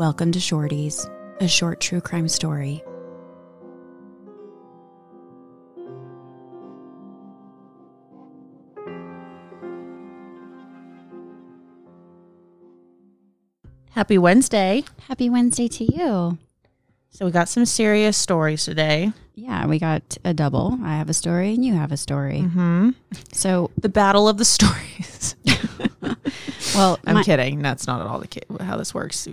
Welcome to Shorties, a short true crime story. Happy Wednesday. Happy Wednesday to you. So, we got some serious stories today. Yeah, we got a double. I have a story and you have a story. Mm-hmm. So, The battle of the stories. well, I'm my- kidding. That's not at all the ca- how this works.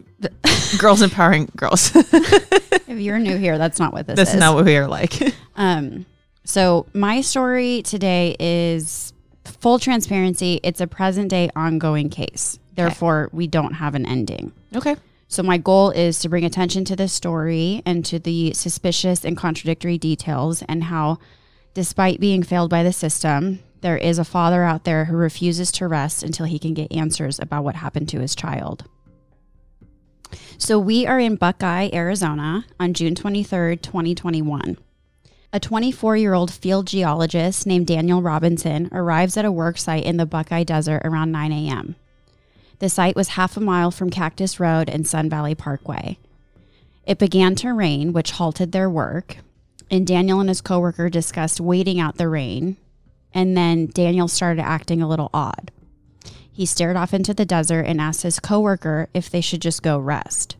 girls empowering girls. if you're new here, that's not what this That's is. not what we are like. Um, so my story today is full transparency. It's a present day ongoing case. Therefore, we don't have an ending. okay. So my goal is to bring attention to this story and to the suspicious and contradictory details and how despite being failed by the system, there is a father out there who refuses to rest until he can get answers about what happened to his child. So we are in Buckeye, Arizona on June 23rd, 2021. A 24 year old field geologist named Daniel Robinson arrives at a work site in the Buckeye Desert around 9 a.m. The site was half a mile from Cactus Road and Sun Valley Parkway. It began to rain, which halted their work, and Daniel and his coworker discussed waiting out the rain. And then Daniel started acting a little odd. He stared off into the desert and asked his coworker if they should just go rest.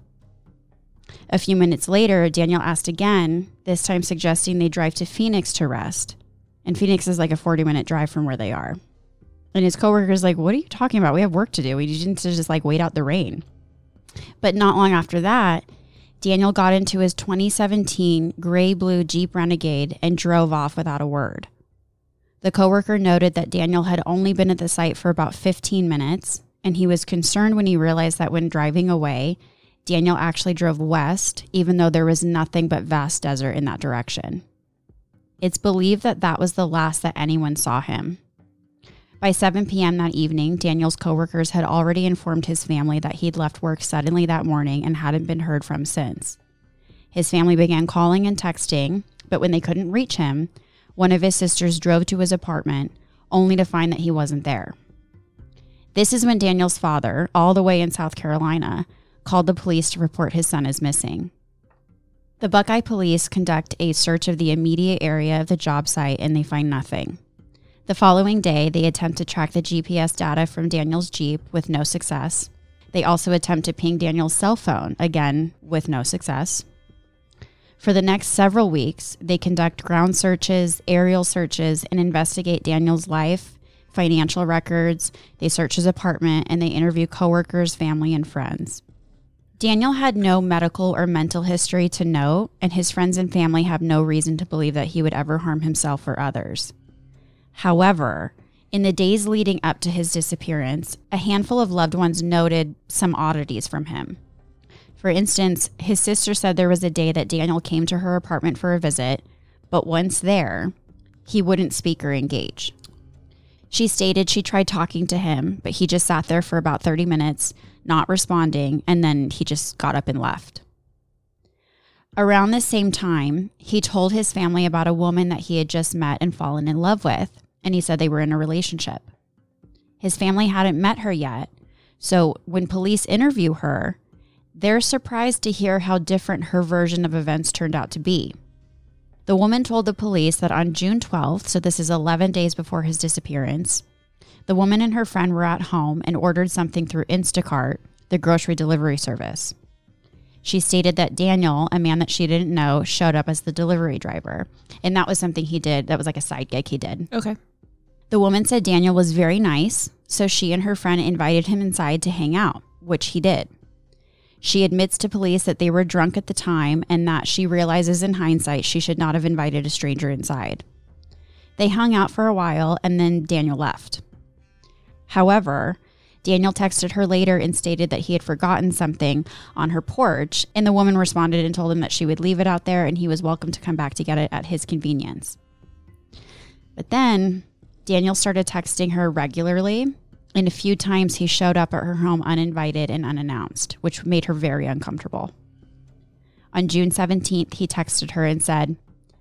A few minutes later, Daniel asked again, this time suggesting they drive to Phoenix to rest. And Phoenix is like a 40 minute drive from where they are. And his coworker's like, What are you talking about? We have work to do. We need to just like wait out the rain. But not long after that, Daniel got into his 2017 gray blue Jeep Renegade and drove off without a word. The coworker noted that Daniel had only been at the site for about 15 minutes, and he was concerned when he realized that when driving away, Daniel actually drove west, even though there was nothing but vast desert in that direction. It's believed that that was the last that anyone saw him. By 7 p.m. that evening, Daniel's coworkers had already informed his family that he'd left work suddenly that morning and hadn't been heard from since. His family began calling and texting, but when they couldn't reach him, one of his sisters drove to his apartment only to find that he wasn't there. This is when Daniel's father, all the way in South Carolina, called the police to report his son is missing. The Buckeye police conduct a search of the immediate area of the job site and they find nothing. The following day, they attempt to track the GPS data from Daniel's Jeep with no success. They also attempt to ping Daniel's cell phone, again with no success. For the next several weeks, they conduct ground searches, aerial searches, and investigate Daniel's life, financial records. They search his apartment and they interview coworkers, family, and friends. Daniel had no medical or mental history to note, and his friends and family have no reason to believe that he would ever harm himself or others. However, in the days leading up to his disappearance, a handful of loved ones noted some oddities from him. For instance, his sister said there was a day that Daniel came to her apartment for a visit, but once there, he wouldn't speak or engage. She stated she tried talking to him, but he just sat there for about 30 minutes, not responding, and then he just got up and left. Around the same time, he told his family about a woman that he had just met and fallen in love with, and he said they were in a relationship. His family hadn't met her yet, so when police interview her, they're surprised to hear how different her version of events turned out to be. The woman told the police that on June 12th, so this is 11 days before his disappearance, the woman and her friend were at home and ordered something through Instacart, the grocery delivery service. She stated that Daniel, a man that she didn't know, showed up as the delivery driver. And that was something he did. That was like a side gig he did. Okay. The woman said Daniel was very nice, so she and her friend invited him inside to hang out, which he did. She admits to police that they were drunk at the time and that she realizes in hindsight she should not have invited a stranger inside. They hung out for a while and then Daniel left. However, Daniel texted her later and stated that he had forgotten something on her porch, and the woman responded and told him that she would leave it out there and he was welcome to come back to get it at his convenience. But then Daniel started texting her regularly, and a few times he showed up at her home uninvited and unannounced, which made her very uncomfortable. On June 17th, he texted her and said,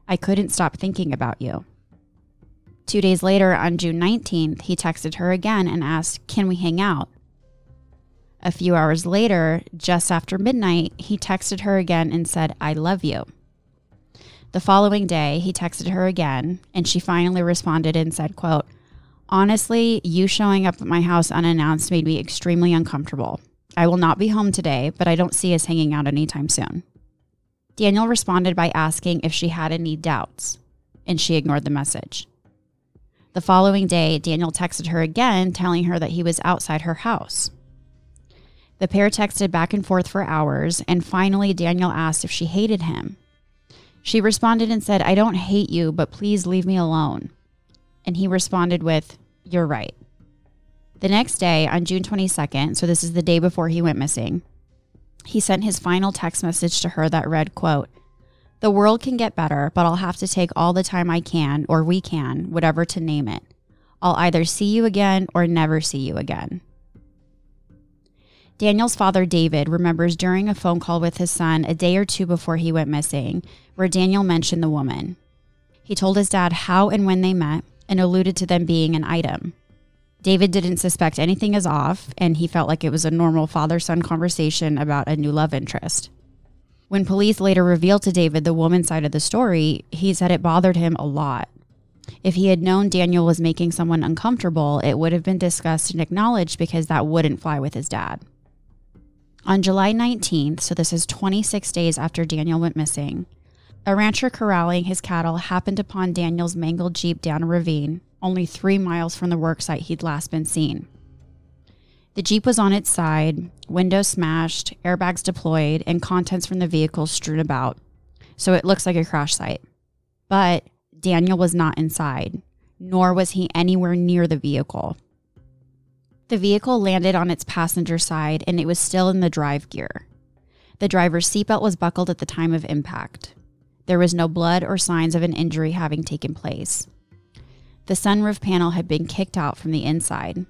I couldn't stop thinking about you. Two days later, on June 19th, he texted her again and asked, Can we hang out? A few hours later, just after midnight, he texted her again and said, I love you. The following day, he texted her again, and she finally responded and said, quote, Honestly, you showing up at my house unannounced made me extremely uncomfortable. I will not be home today, but I don't see us hanging out anytime soon. Daniel responded by asking if she had any doubts, and she ignored the message. The following day, Daniel texted her again, telling her that he was outside her house. The pair texted back and forth for hours, and finally, Daniel asked if she hated him. She responded and said, I don't hate you, but please leave me alone. And he responded with, You're right. The next day, on June 22nd, so this is the day before he went missing, he sent his final text message to her that read, quote, The world can get better, but I'll have to take all the time I can, or we can, whatever to name it. I'll either see you again or never see you again. Daniel's father, David, remembers during a phone call with his son a day or two before he went missing, where Daniel mentioned the woman. He told his dad how and when they met and alluded to them being an item. David didn't suspect anything is off, and he felt like it was a normal father son conversation about a new love interest. When police later revealed to David the woman's side of the story, he said it bothered him a lot. If he had known Daniel was making someone uncomfortable, it would have been discussed and acknowledged because that wouldn't fly with his dad. On July 19th, so this is 26 days after Daniel went missing, a rancher corralling his cattle happened upon Daniel's mangled Jeep down a ravine, only three miles from the worksite he'd last been seen. The Jeep was on its side, windows smashed, airbags deployed, and contents from the vehicle strewn about, so it looks like a crash site. But Daniel was not inside, nor was he anywhere near the vehicle. The vehicle landed on its passenger side and it was still in the drive gear. The driver's seatbelt was buckled at the time of impact. There was no blood or signs of an injury having taken place. The sunroof panel had been kicked out from the inside.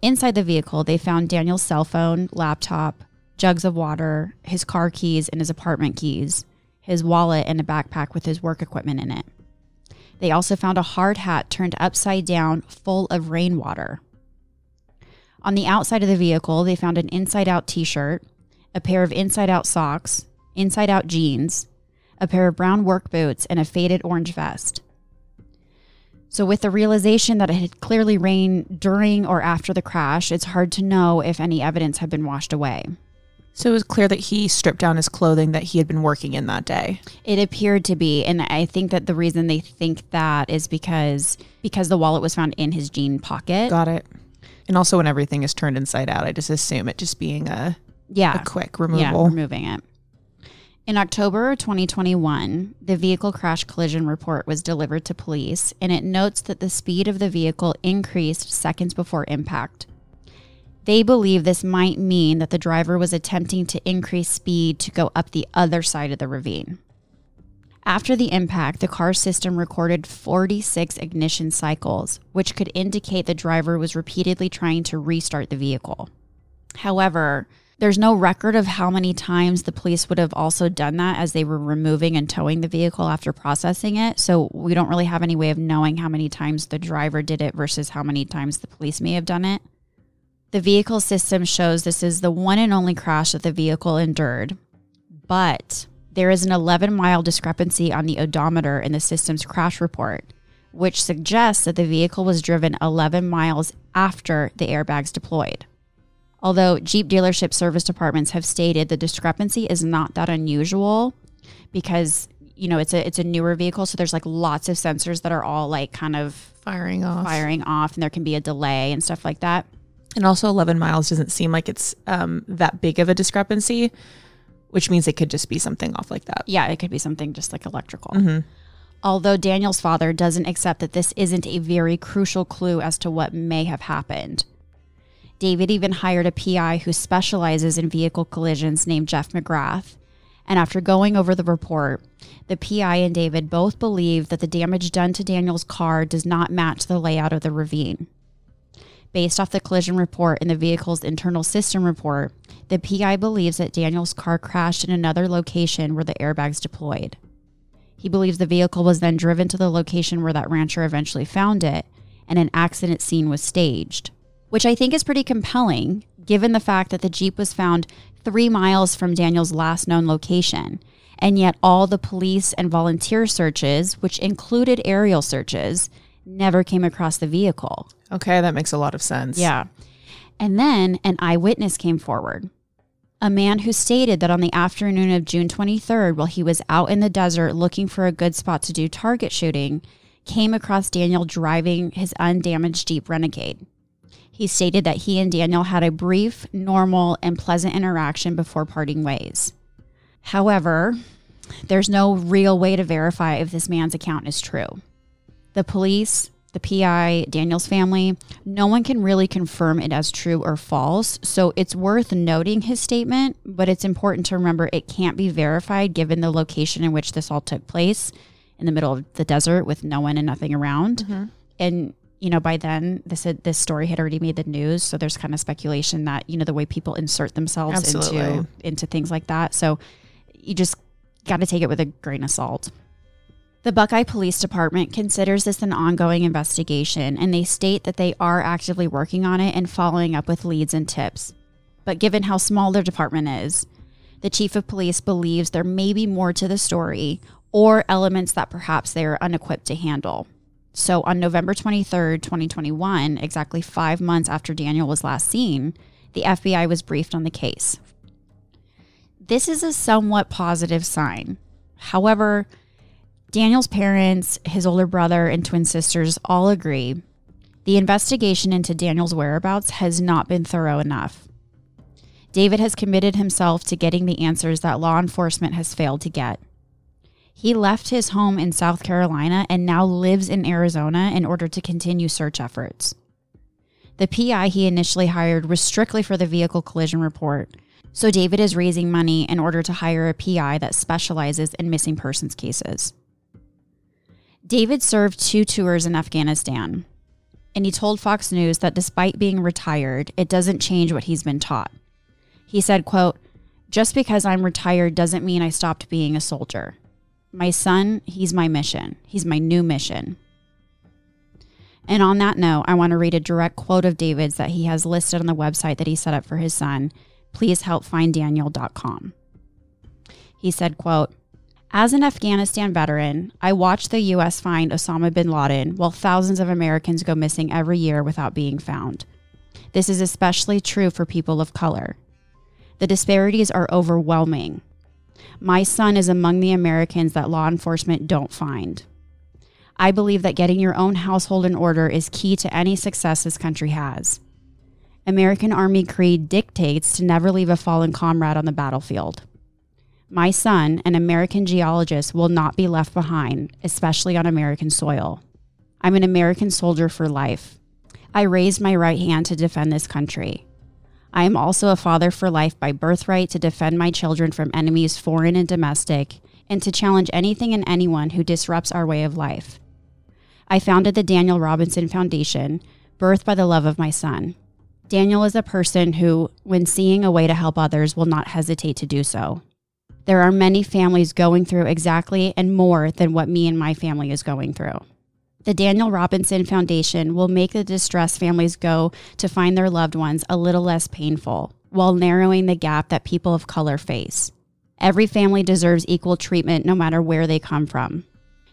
Inside the vehicle, they found Daniel's cell phone, laptop, jugs of water, his car keys, and his apartment keys, his wallet, and a backpack with his work equipment in it. They also found a hard hat turned upside down, full of rainwater. On the outside of the vehicle, they found an inside out t shirt, a pair of inside out socks, inside out jeans, a pair of brown work boots, and a faded orange vest. So, with the realization that it had clearly rained during or after the crash, it's hard to know if any evidence had been washed away. So it was clear that he stripped down his clothing that he had been working in that day. It appeared to be, and I think that the reason they think that is because because the wallet was found in his jean pocket. Got it. And also, when everything is turned inside out, I just assume it just being a yeah, a quick yeah, removal. removing it. In October 2021, the vehicle crash collision report was delivered to police, and it notes that the speed of the vehicle increased seconds before impact. They believe this might mean that the driver was attempting to increase speed to go up the other side of the ravine. After the impact, the car system recorded 46 ignition cycles, which could indicate the driver was repeatedly trying to restart the vehicle. However, there's no record of how many times the police would have also done that as they were removing and towing the vehicle after processing it. So we don't really have any way of knowing how many times the driver did it versus how many times the police may have done it. The vehicle system shows this is the one and only crash that the vehicle endured, but there is an 11 mile discrepancy on the odometer in the system's crash report, which suggests that the vehicle was driven 11 miles after the airbags deployed. Although Jeep dealership service departments have stated the discrepancy is not that unusual because you know it's a it's a newer vehicle so there's like lots of sensors that are all like kind of Firing off. firing off and there can be a delay and stuff like that. And also, 11 miles doesn't seem like it's um, that big of a discrepancy, which means it could just be something off like that. Yeah, it could be something just like electrical. Mhm. Although Daniel's father doesn't accept that this isn't a very crucial clue as to what may have happened. David even hired a PI who specializes in vehicle collisions named Jeff McGrath. And after going over the report, the PI and David both believe that the damage done to Daniel's car does not match the layout of the ravine. Based off the collision report and the vehicle's internal system report, the PI believes that Daniel's car crashed in another location where the airbags deployed. He believes the vehicle was then driven to the location where that rancher eventually found it, and an accident scene was staged. Which I think is pretty compelling given the fact that the Jeep was found three miles from Daniel's last known location. And yet, all the police and volunteer searches, which included aerial searches, never came across the vehicle. Okay, that makes a lot of sense. Yeah. And then an eyewitness came forward. A man who stated that on the afternoon of June 23rd, while he was out in the desert looking for a good spot to do target shooting, came across Daniel driving his undamaged Jeep Renegade. He stated that he and Daniel had a brief, normal, and pleasant interaction before parting ways. However, there's no real way to verify if this man's account is true. The police, the PI, Daniel's family, no one can really confirm it as true or false. So it's worth noting his statement, but it's important to remember it can't be verified given the location in which this all took place in the middle of the desert with no one and nothing around. Mm-hmm. And you know, by then this had, this story had already made the news, so there's kind of speculation that you know the way people insert themselves Absolutely. into into things like that. So you just got to take it with a grain of salt. The Buckeye Police Department considers this an ongoing investigation, and they state that they are actively working on it and following up with leads and tips. But given how small their department is, the chief of police believes there may be more to the story or elements that perhaps they are unequipped to handle. So on November 23rd, 2021, exactly five months after Daniel was last seen, the FBI was briefed on the case. This is a somewhat positive sign. However, Daniel's parents, his older brother, and twin sisters all agree the investigation into Daniel's whereabouts has not been thorough enough. David has committed himself to getting the answers that law enforcement has failed to get. He left his home in South Carolina and now lives in Arizona in order to continue search efforts. The PI he initially hired was strictly for the vehicle collision report, so David is raising money in order to hire a PI that specializes in missing persons cases. David served two tours in Afghanistan, and he told Fox News that despite being retired, it doesn't change what he's been taught. He said, quote, just because I'm retired doesn't mean I stopped being a soldier. My son, he's my mission. He's my new mission. And on that note, I want to read a direct quote of David's that he has listed on the website that he set up for his son. Please help find Daniel.com. He said, quote, as an Afghanistan veteran, I watched the U.S. find Osama bin Laden while thousands of Americans go missing every year without being found. This is especially true for people of color. The disparities are overwhelming. My son is among the Americans that law enforcement don't find. I believe that getting your own household in order is key to any success this country has. American Army Creed dictates to never leave a fallen comrade on the battlefield. My son, an American geologist, will not be left behind, especially on American soil. I'm an American soldier for life. I raised my right hand to defend this country. I am also a father for life by birthright to defend my children from enemies, foreign and domestic, and to challenge anything and anyone who disrupts our way of life. I founded the Daniel Robinson Foundation, birthed by the love of my son. Daniel is a person who, when seeing a way to help others, will not hesitate to do so. There are many families going through exactly and more than what me and my family is going through. The Daniel Robinson Foundation will make the distressed families go to find their loved ones a little less painful while narrowing the gap that people of color face. Every family deserves equal treatment no matter where they come from.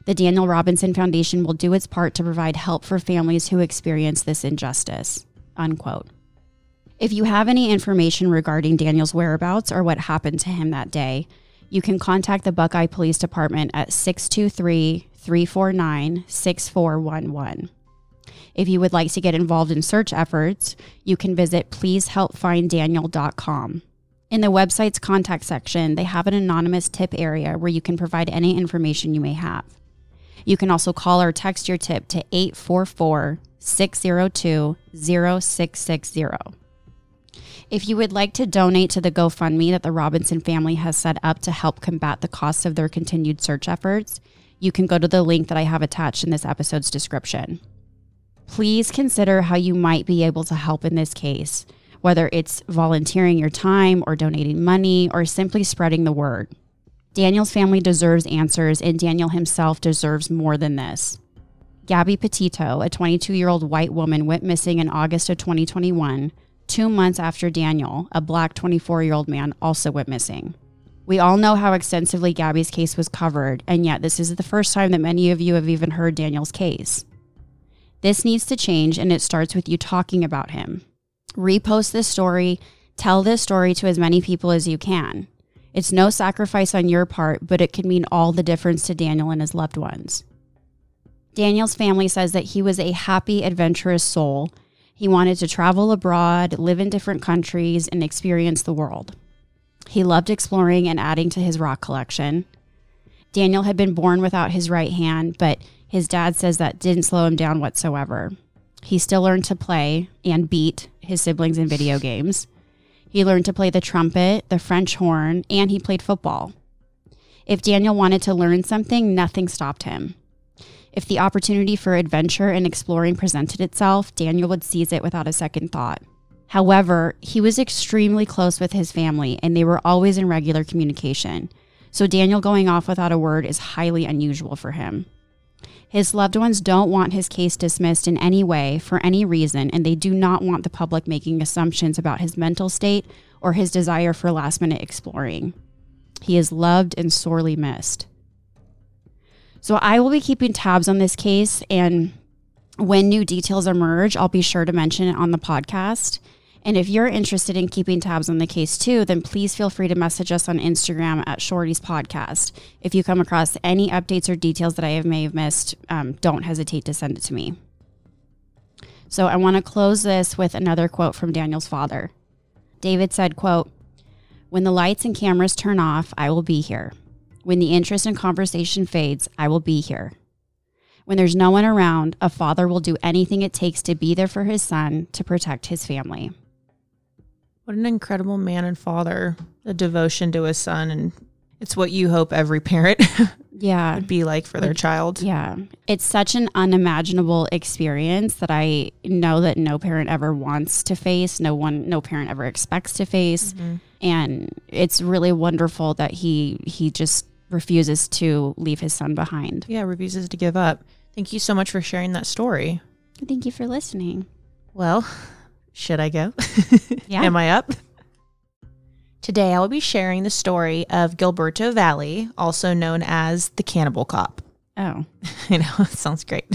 The Daniel Robinson Foundation will do its part to provide help for families who experience this injustice. Unquote. If you have any information regarding Daniel's whereabouts or what happened to him that day, you can contact the Buckeye Police Department at 623 349 6411. If you would like to get involved in search efforts, you can visit pleasehelpfinddaniel.com. In the website's contact section, they have an anonymous tip area where you can provide any information you may have. You can also call or text your tip to 844 602 0660. If you would like to donate to the GoFundMe that the Robinson family has set up to help combat the costs of their continued search efforts, you can go to the link that I have attached in this episode's description. Please consider how you might be able to help in this case, whether it's volunteering your time or donating money or simply spreading the word. Daniel's family deserves answers, and Daniel himself deserves more than this. Gabby Petito, a 22 year old white woman, went missing in August of 2021, two months after Daniel, a black 24 year old man, also went missing. We all know how extensively Gabby's case was covered, and yet this is the first time that many of you have even heard Daniel's case. This needs to change, and it starts with you talking about him. Repost this story, tell this story to as many people as you can. It's no sacrifice on your part, but it can mean all the difference to Daniel and his loved ones. Daniel's family says that he was a happy, adventurous soul. He wanted to travel abroad, live in different countries, and experience the world. He loved exploring and adding to his rock collection. Daniel had been born without his right hand, but his dad says that didn't slow him down whatsoever. He still learned to play and beat his siblings in video games. He learned to play the trumpet, the French horn, and he played football. If Daniel wanted to learn something, nothing stopped him. If the opportunity for adventure and exploring presented itself, Daniel would seize it without a second thought. However, he was extremely close with his family and they were always in regular communication. So Daniel going off without a word is highly unusual for him. His loved ones don't want his case dismissed in any way for any reason, and they do not want the public making assumptions about his mental state or his desire for last minute exploring. He is loved and sorely missed. So I will be keeping tabs on this case, and when new details emerge, I'll be sure to mention it on the podcast. And if you're interested in keeping tabs on the case too, then please feel free to message us on Instagram at Shorty's Podcast. If you come across any updates or details that I have may have missed, um, don't hesitate to send it to me. So I want to close this with another quote from Daniel's father. David said, quote, When the lights and cameras turn off, I will be here. When the interest in conversation fades, I will be here. When there's no one around, a father will do anything it takes to be there for his son to protect his family. What an incredible man and father. The devotion to his son and it's what you hope every parent Yeah. would be like for their child. Yeah. It's such an unimaginable experience that I know that no parent ever wants to face, no one no parent ever expects to face. Mm-hmm. And it's really wonderful that he he just refuses to leave his son behind. Yeah, refuses to give up. Thank you so much for sharing that story. Thank you for listening. Well, should I go? Yeah. Am I up? Today I will be sharing the story of Gilberto Valle, also known as the Cannibal Cop. Oh. I know, it sounds great.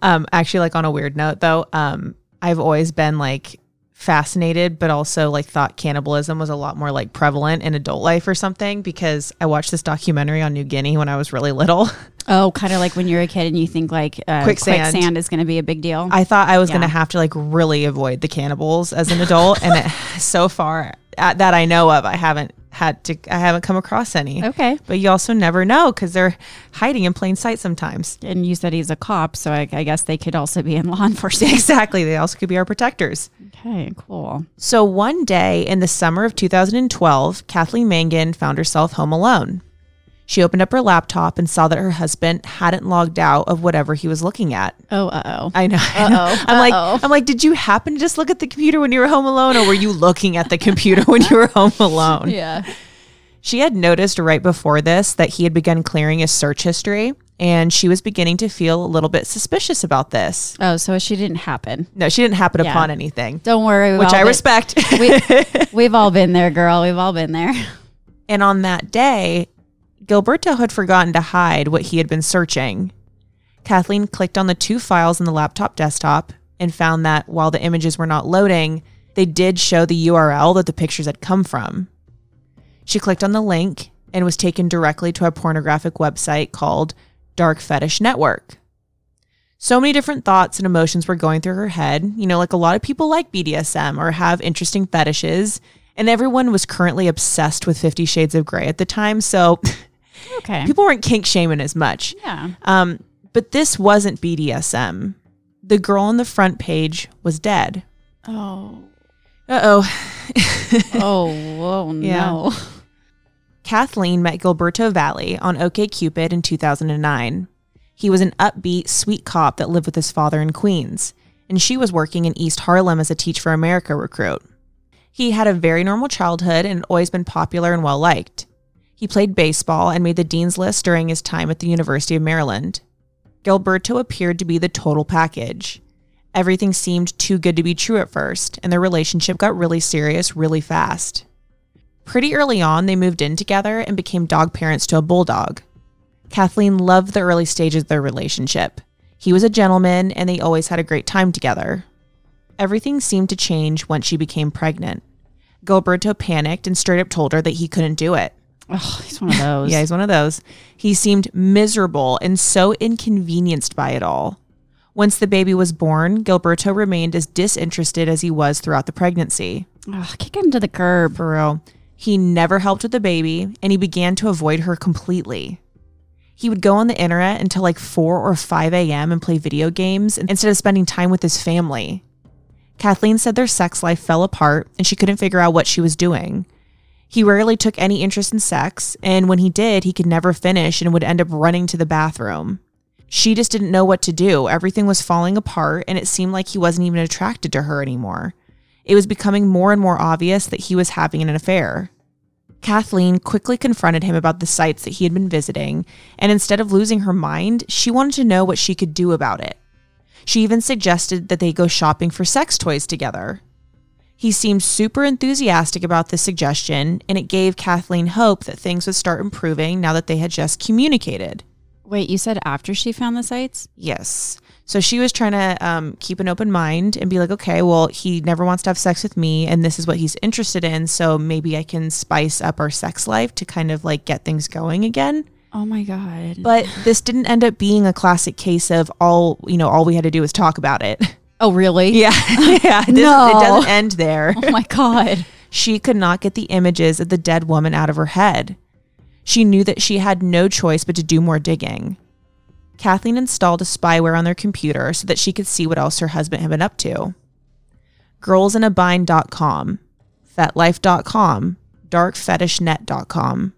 um, actually, like on a weird note though, um, I've always been like fascinated, but also like thought cannibalism was a lot more like prevalent in adult life or something because I watched this documentary on New Guinea when I was really little. Oh, kind of like when you're a kid and you think like uh, Quicksand. quicksand is going to be a big deal. I thought I was Yeah. going to have to like really avoid the cannibals as an adult, and it, so far that I know of, I haven't had to. I haven't come across any. okay. But you also never know because they're hiding in plain sight sometimes. And you said he's a cop, so I, I guess they could also be in law enforcement. Exactly. They also could be our protectors. Okay, cool. So one day in the summer of 2012, Kathleen Mangan found herself home alone. She opened up her laptop and saw that her husband hadn't logged out of whatever he was looking at. Oh, uh oh. I know. I know. Uh-oh. I'm like, Uh-oh. I'm like, did you happen to just look at the computer when you were home alone, or were you looking at the computer when you were home alone? Yeah. She had noticed right before this that he had begun clearing his search history, and she was beginning to feel a little bit suspicious about this. Oh, so she didn't happen. No, she didn't happen Yeah. upon anything, Don't worry. which I been- respect. we, we've all been there, girl. We've all been there. and on that day, Gilberto had forgotten to hide what he had been searching. Kathleen clicked on the two files in the laptop desktop and found that while the images were not loading, they did show the URL that the pictures had come from. She clicked on the link and was taken directly to a pornographic website called Dark Fetish Network. So many different thoughts and emotions were going through her head. You know, like a lot of people like BDSM or have interesting fetishes, and everyone was currently obsessed with Fifty Shades of Grey at the time. So Okay. people weren't kink shaming as much. yeah. Um, but this wasn't BDSM. The girl on the front page was dead. Oh. Uh oh. Oh, whoa, Yeah. Kathleen met Gilberto Valle on OKCupid in 2009. He was an upbeat, sweet cop that lived with his father in Queens, and she was working in East Harlem as a Teach for America recruit. He had a very normal childhood and had always been popular and well liked. He played baseball and made the dean's list during his time at the University of Maryland. Gilberto appeared to be the total package. Everything seemed too good to be true at first, and their relationship got really serious really fast. Pretty early on, they moved in together and became dog parents to a bulldog. Kathleen loved the early stages of their relationship. He was a gentleman, and they always had a great time together. Everything seemed to change once she became pregnant. Gilberto panicked and straight up told her that he couldn't do it. Oh, he's one of those. Yeah, he's one of those. He seemed miserable and so inconvenienced by it all. Once the baby was born, Gilberto remained as disinterested as he was throughout the pregnancy. Ugh, kick him to the curb. For real. He never helped with the baby, and he began to avoid her completely. He would go on the internet until like 4 or 5 a.m. and play video games instead of spending time with his family. Kathleen said their sex life fell apart and she couldn't figure out what she was doing. He rarely took any interest in sex, and when he did, he could never finish and would end up running to the bathroom. She just didn't know what to do. Everything was falling apart, and it seemed like he wasn't even attracted to her anymore. It was becoming more and more obvious that he was having an affair. Kathleen quickly confronted him about the sites that he had been visiting, and instead of losing her mind, she wanted to know what she could do about it. She even suggested that they go shopping for sex toys together. He seemed super enthusiastic about this suggestion, and it gave Kathleen hope that things would start improving now that they had just communicated. Wait, you said after she found the sites? Yes. So she was trying to um, keep an open mind and be like, okay, well, he never wants to have sex with me, and this is what he's interested in. So maybe I can spice up our sex life to kind of like get things going again. Oh my god. But this didn't end up being a classic case of all, you know, all we had to do was talk about it. oh really? Yeah. yeah. It, No. it doesn't end there. Oh my god. She could not get the images of the dead woman out of her head. She knew that she had no choice but to do more digging. Kathleen installed a spyware on their computer so that she could see what else her husband had been up to. Girlsinabind.com, FetLife.com, DarkFetishNet.com.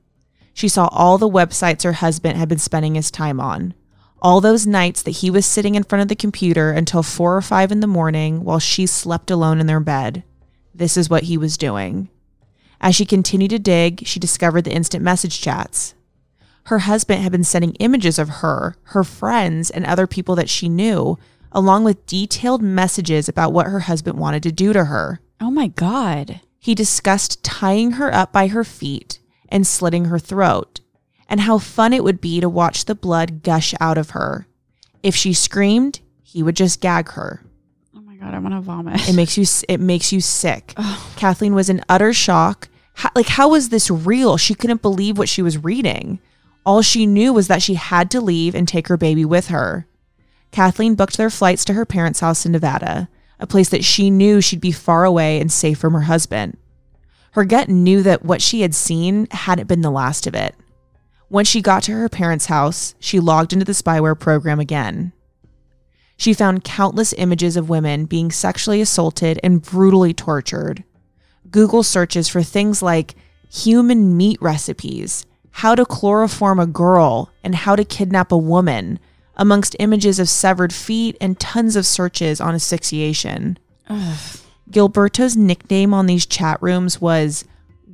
She saw all the websites her husband had been spending his time on. All those nights that he was sitting in front of the computer until four or five in the morning while she slept alone in their bed. This is what he was doing. As she continued to dig, she discovered the instant message chats. Her husband had been sending images of her, her friends, and other people that she knew, along with detailed messages about what her husband wanted to do to her. Oh my god. He discussed tying her up by her feet and slitting her throat, and how fun it would be to watch the blood gush out of her. If she screamed, he would just gag her. Oh my god, I want to vomit. It makes you it makes you sick. Kathleen was in utter shock. How, like how was this real? She couldn't believe what she was reading. All she knew was that she had to leave and take her baby with her. Kathleen booked their flights to her parents' house in Nevada, a place that she knew she'd be far away and safe from her husband. Her gut knew that what she had seen hadn't been the last of it. Once she got to her parents' house, she logged into the spyware program again. She found countless images of women being sexually assaulted and brutally tortured. Google searches for things like human meat recipes, how to chloroform a girl, and how to kidnap a woman, amongst images of severed feet and tons of searches on asphyxiation. Gilberto's nickname on these chat rooms was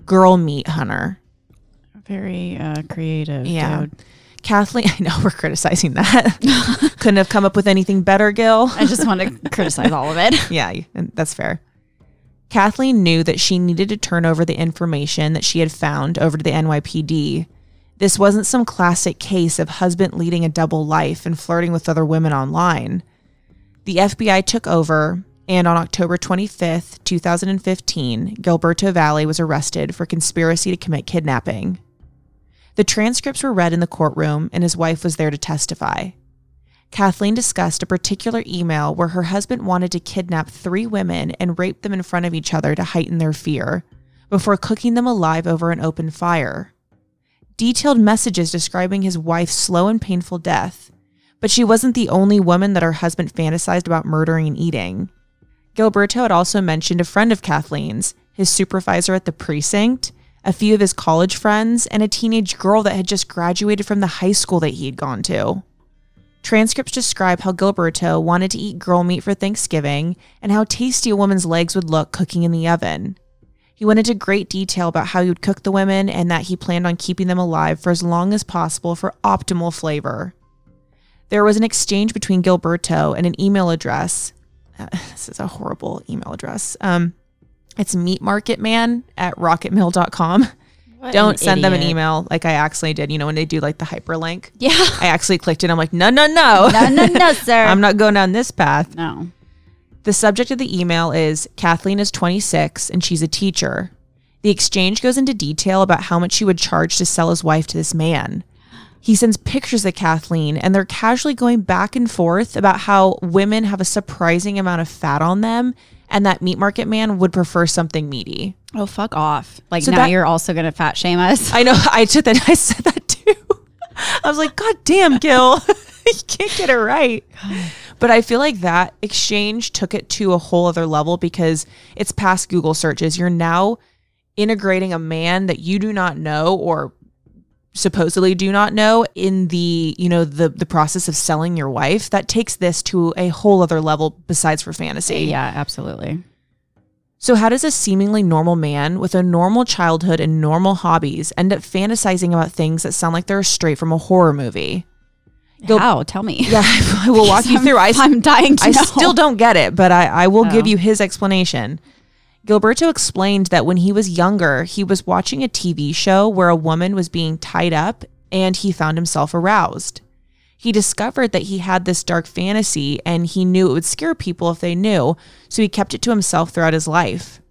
Girl Meat Hunter. Very uh, creative. Yeah. dude. Kathleen, I know we're criticizing that. Couldn't have come up with anything better, Gil. I just want to criticize all of it. Yeah, that's fair. Kathleen knew that she needed to turn over the information that she had found over to the NYPD. This wasn't some classic case of husband leading a double life and flirting with other women online. The FBI took over, and on October 25th, 2015, Gilberto Valle was arrested for conspiracy to commit kidnapping. The transcripts were read in the courtroom, and his wife was there to testify. Kathleen discussed a particular email where her husband wanted to kidnap three women and rape them in front of each other to heighten their fear, before cooking them alive over an open fire. Detailed messages describing his wife's slow and painful death, but she wasn't the only woman that her husband fantasized about murdering and eating. Gilberto had also mentioned a friend of Kathleen's, his supervisor at the precinct, a few of his college friends, and a teenage girl that had just graduated from the high school that he had gone to. Transcripts describe how Gilberto wanted to eat girl meat for Thanksgiving and how tasty a woman's legs would look cooking in the oven. He went into great detail about how he would cook the women and that he planned on keeping them alive for as long as possible for optimal flavor. There was an exchange between Gilberto and an email address. Uh, this is a horrible email address. Um, it's meatmarketman at rocketmail.com. What Don't send them an email like I accidentally did. You know, when they do like the hyperlink, Yeah. I actually clicked it. I'm like, no, no, no. no, no, no, sir. I'm not going down this path. no. The subject of the email is Kathleen is 26 and she's a teacher. The exchange goes into detail about how much she would charge to sell his wife to this man. He sends pictures of Kathleen and they're casually going back and forth about how women have a surprising amount of fat on them and that meat market man would prefer something meaty. Oh, fuck off. Like So now that- you're also going to fat shame us. I know I took that I said that too. I was like, God damn, Gil. you can't get it right. But I feel like that exchange took it to a whole other level because it's past Google searches. You're now integrating a man that you do not know or supposedly do not know in the you know the the process of selling your wife that takes this to a whole other level besides for fantasy yeah, absolutely. so, how does a seemingly normal man with a normal childhood and normal hobbies end up fantasizing about things that sound like they're straight from a horror movie? Gil- How? Tell me. Yeah, I will walk you I'm- through. I, I'm dying to I know. still don't get it, but I, I will give Oh. you his explanation. Gilberto explained that when he was younger, he was watching a TV show where a woman was being tied up and he found himself aroused. He discovered that he had this dark fantasy and he knew it would scare people if they knew, so he kept it to himself throughout his life.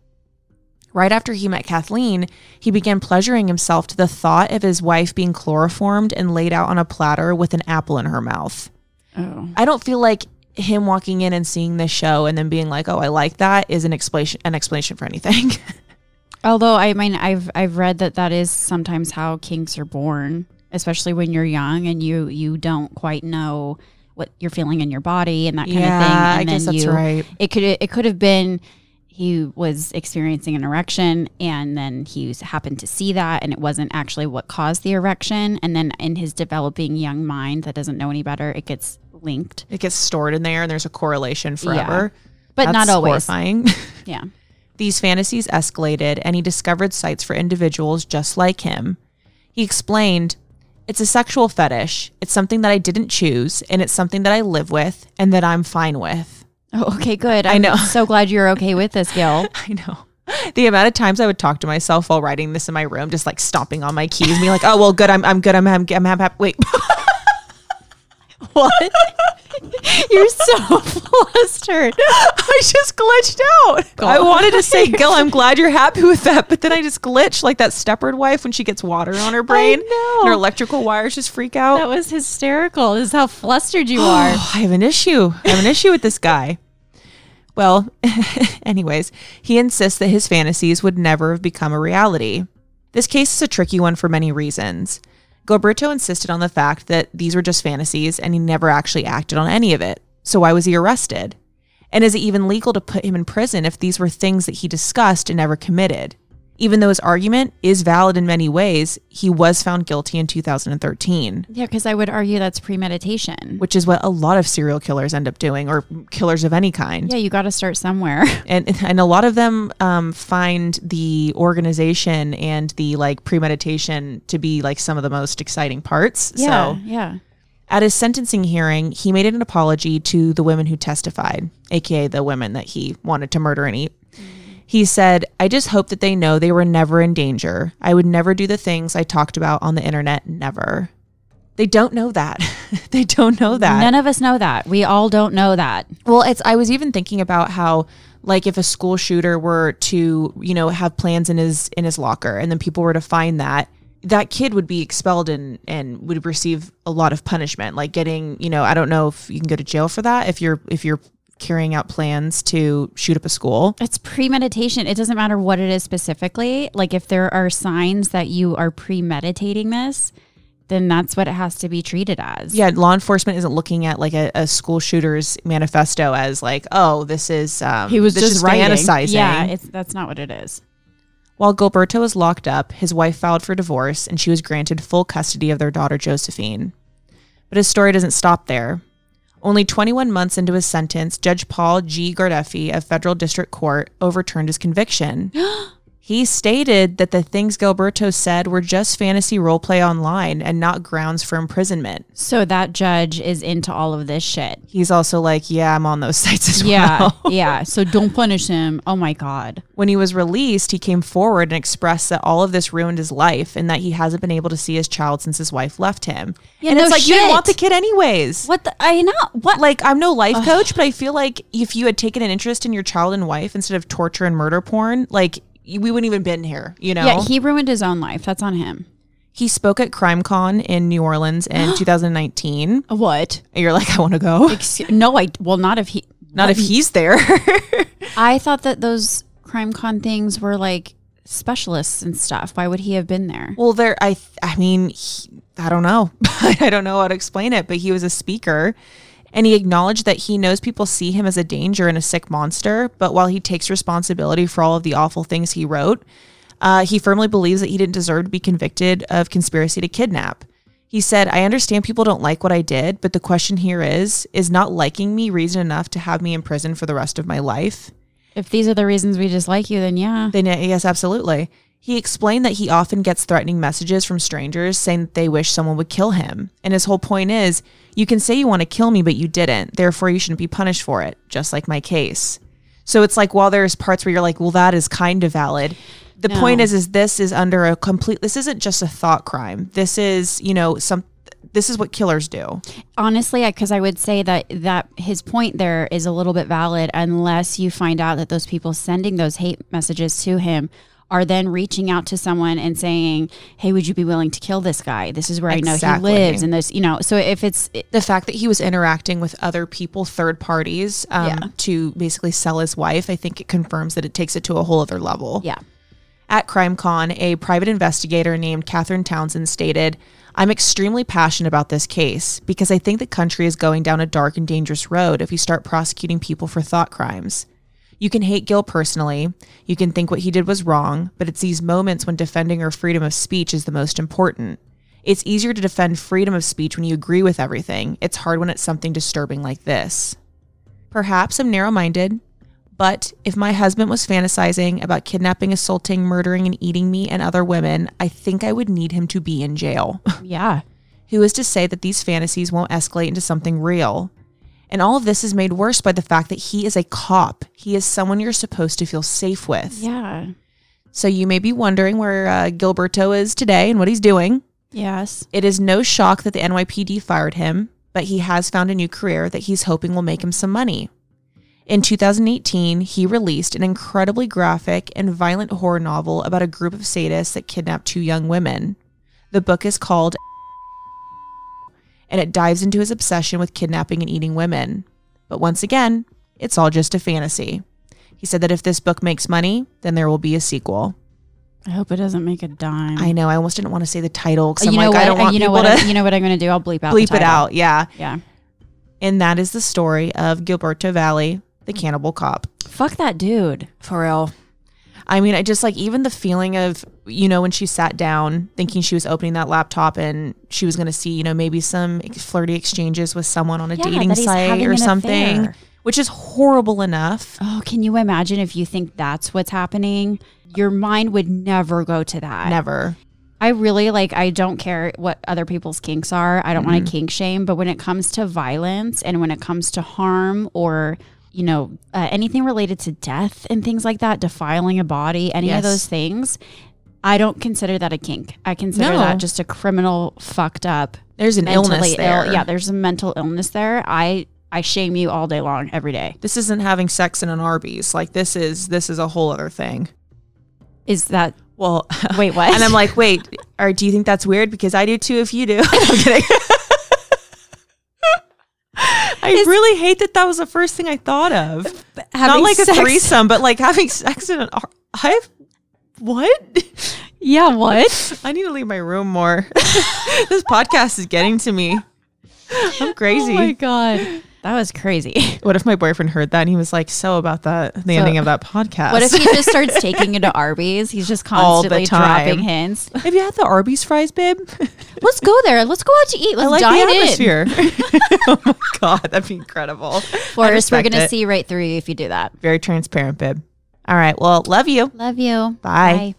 Right after he met Kathleen, he began pleasuring himself to the thought of his wife being chloroformed and laid out on a platter with an apple in her mouth. Oh. I don't feel like him walking in and seeing this show and then being like, "Oh, I like that," is an explanation an explanation for anything. Although I mean, I've I've read that that is sometimes how kinks are born, especially when you're young and you you don't quite know what you're feeling in your body and that kind of thing. Yeah, And I guess that's you, right. It could it could have been he was experiencing an erection and then he happened to see that and it wasn't actually what caused the erection and then in his developing young mind that doesn't know any better it gets linked it gets stored in there, and there's a correlation forever. but That's not always horrifying. yeah These fantasies escalated, and he discovered sites for individuals just like him. He explained, It's a sexual fetish. It's something that I didn't choose, and it's something that I live with and that I'm fine with. oh, okay good I I'm know. so glad you're okay with this gil I know. The amount of times I would talk to myself while writing this in my room, just like stomping on my keys, and be like, "Oh well, good. I'm I'm good. I'm I'm, I'm happy." Wait, what you're so flustered I just glitched out. I wanted to say, Gil, I'm glad you're happy with that, but then I just glitched like that Stepford wife when she gets water on her brain. And her electrical wires just freak out. That was hysterical. This is how flustered you oh, are. Oh, I have an issue. I have an issue with this guy. Well, anyways, he insists that his fantasies would never have become a reality. This case is a tricky one for many reasons. Gilberto insisted on the fact that these were just fantasies and he never actually acted on any of it. So why was he arrested? And is it even legal to put him in prison if these were things that he discussed and never committed? Even though his argument is valid in many ways, he was found guilty in 2013 Yeah, because I would argue that's premeditation. which is what a lot of serial killers end up doing, or killers of any kind. Yeah, you got to start somewhere. And and a lot of them um, find the organization and the like premeditation to be like some of the most exciting parts. Yeah, So yeah. at his sentencing hearing, he made an apology to the women who testified, aka the women that he wanted to murder and eat. He said, I just hope that they know they were never in danger. I would never do the things I talked about on the internet, never. They don't know that. they don't know that. None of us know that. We all don't know that. Well, it's I was even thinking about how like if a school shooter were to, you know, have plans in his in his locker and then people were to find that that kid would be expelled and and would receive a lot of punishment like getting, you know, I don't know if you can go to jail for that if you're if you're carrying out plans to shoot up a school. It's premeditation. It doesn't matter what it is specifically. Like if there are signs that you are premeditating this, then that's what it has to be treated as. Yeah, law enforcement isn't looking at like a, a school shooter's manifesto as like, oh, this is um, He was this just is fantasizing. Yeah, it's that's not what it is. While Gilberto was locked up, his wife filed for divorce and she was granted full custody of their daughter Josephine. But his story doesn't stop there. Only 21 months into his sentence, Judge Paul G. Gardephe of Federal District Court overturned his conviction. He stated that the things Gilberto said were just fantasy roleplay online and not grounds for imprisonment. So that judge is into all of this shit. He's also like, Yeah, I'm on those sites as Yeah. well. yeah. yeah. So don't punish him. Oh my God. When he was released, he came forward and expressed that all of this ruined his life and that he hasn't been able to see his child since his wife left him. Yeah, and no it's like, you didn't want the kid anyways. What the? I know. What? Like, I'm no life coach, but I feel like if you had taken an interest in your child and wife instead of torture and murder porn, like, we wouldn't even been here, you know? Yeah, he ruined his own life. That's on him. He spoke at CrimeCon in New Orleans in 2019. What? And you're like, I want to go. Excuse, no, I. Well, not if he. Not if he's there. I thought that those crime con things were like specialists and stuff. Why would he have been there? well, there, I, th- I mean, he, I don't know. I don't know how to explain it, but he was a speaker and he acknowledged that he knows people see him as a danger and a sick monster. But while he takes responsibility for all of the awful things he wrote, uh, he firmly believes that he didn't deserve to be convicted of conspiracy to kidnap. He said, I understand people don't like what I did, but the question here is is not liking me reason enough to have me in prison for the rest of my life? If these are the reasons we dislike you, then yeah. Then, yes, absolutely. He explained that he often gets threatening messages from strangers saying that they wish someone would kill him. And his whole point is you can say you want to kill me, but you didn't. Therefore, you shouldn't be punished for it, just like my case. So it's like while there's parts where you're like, well, that is kind of valid. The No. point is, is this is under a complete. This isn't just a thought crime. This is, you know, some. This is what killers do. Honestly, because I would say that that his point there is a little bit valid unless you find out that those people sending those hate messages to him are then reaching out to someone and saying, "Hey, would you be willing to kill this guy? This is where I know he lives." And this, you know, so if it's the fact that he was interacting with other people, third parties, um, Yeah. to basically sell his wife, I think it confirms that it takes it to a whole other level. yeah, At CrimeCon, a private investigator named Catherine Townsend stated, I'm extremely passionate about this case because I think the country is going down a dark and dangerous road if we start prosecuting people for thought crimes. You can hate Gil personally, you can think what he did was wrong, but it's these moments when defending our freedom of speech is the most important. It's easier to defend freedom of speech when you agree with everything. It's hard when it's something disturbing like this. Perhaps I'm narrow minded, but if my husband was fantasizing about kidnapping, assaulting, murdering, and eating me and other women, I think I would need him to be in jail. yeah, Who is to say that these fantasies won't escalate into something real? And all of this is made worse by the fact that he is a cop. He is someone you're supposed to feel safe with. yeah, So you may be wondering where uh, Gilberto is today and what he's doing. yes. It is no shock that the NYPD fired him, but he has found a new career that he's hoping will make him some money. In 2018, he released an incredibly graphic and violent horror novel about a group of sadists that kidnapped two young women. The book is called and it dives into his obsession with kidnapping and eating women. But once again, it's all just a fantasy. He said that if this book makes money, then there will be a sequel. I hope it doesn't make a dime. I know I almost didn't want to say the title because I'm you know like what? I don't want you know people what? to I, you know what I'm going to do? I'll bleep out. the bleep it out. Yeah. Yeah. And that is the story of Gilberto Valle, the cannibal cop. Fuck that dude. For real. I mean, I just like even the feeling of, you know, when she sat down thinking she was opening that laptop and she was going to see, you know, maybe some flirty exchanges with someone on a Yeah, dating site or something, affair. which is horrible enough. Oh, can you imagine if you think that's what's happening? Your mind would never go to that. Never. I really like, I don't care what other people's kinks are. I don't want Mm-hmm. to kink shame. But when it comes to violence and when it comes to harm or, you know, uh, anything related to death and things like that, defiling a body, any Yes. of those things, I don't consider that a kink. I consider No. that just a criminal, fucked up, There's an illness there. ill. Yeah, there's a mental illness there. I, I shame you all day long, every day. This isn't having sex in an Arby's. Like this is this is a whole other thing. Is that, Well, wait, what? and I'm like, wait, or do you think that's weird? Because I do too. If you do, I'm kidding. I really hate that that was the first thing I thought of. Not like sex- a threesome, but like having sex in an. I've what? Yeah, what? I need to leave my room more. this podcast is getting to me. I'm crazy. Oh my god, that was crazy. what if my boyfriend heard that and he was like, "So about that the So- ending of that podcast?" What if he just starts taking you to Arby's? He's just constantly dropping hints. have you had the Arby's fries, babe? Let's go there. Let's go out to eat. Let's I like dine the in. atmosphere. oh my god, that'd be incredible. Forrest, we're gonna it. see right through you if you do that. Very transparent, babe. All right. Well, love you. Love you. Bye.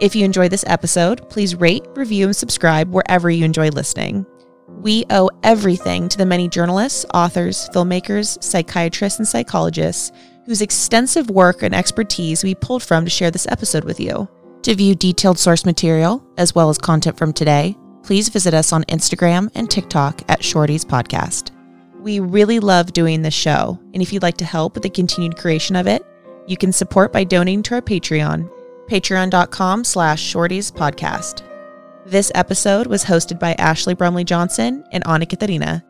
If you enjoyed this episode, please rate, review, and subscribe wherever you enjoy listening. We owe everything to the many journalists, authors, filmmakers, psychiatrists, and psychologists whose extensive work and expertise we pulled from to share this episode with you. To view detailed source material, as well as content from today, please visit us on Instagram and TikTok at Shorty's Podcast. We really love doing this show, and if you'd like to help with the continued creation of it, you can support by donating to our Patreon, patreon.com slash shorties podcast. This episode was hosted by Ashley Brumley Johnson and Anna Katharina.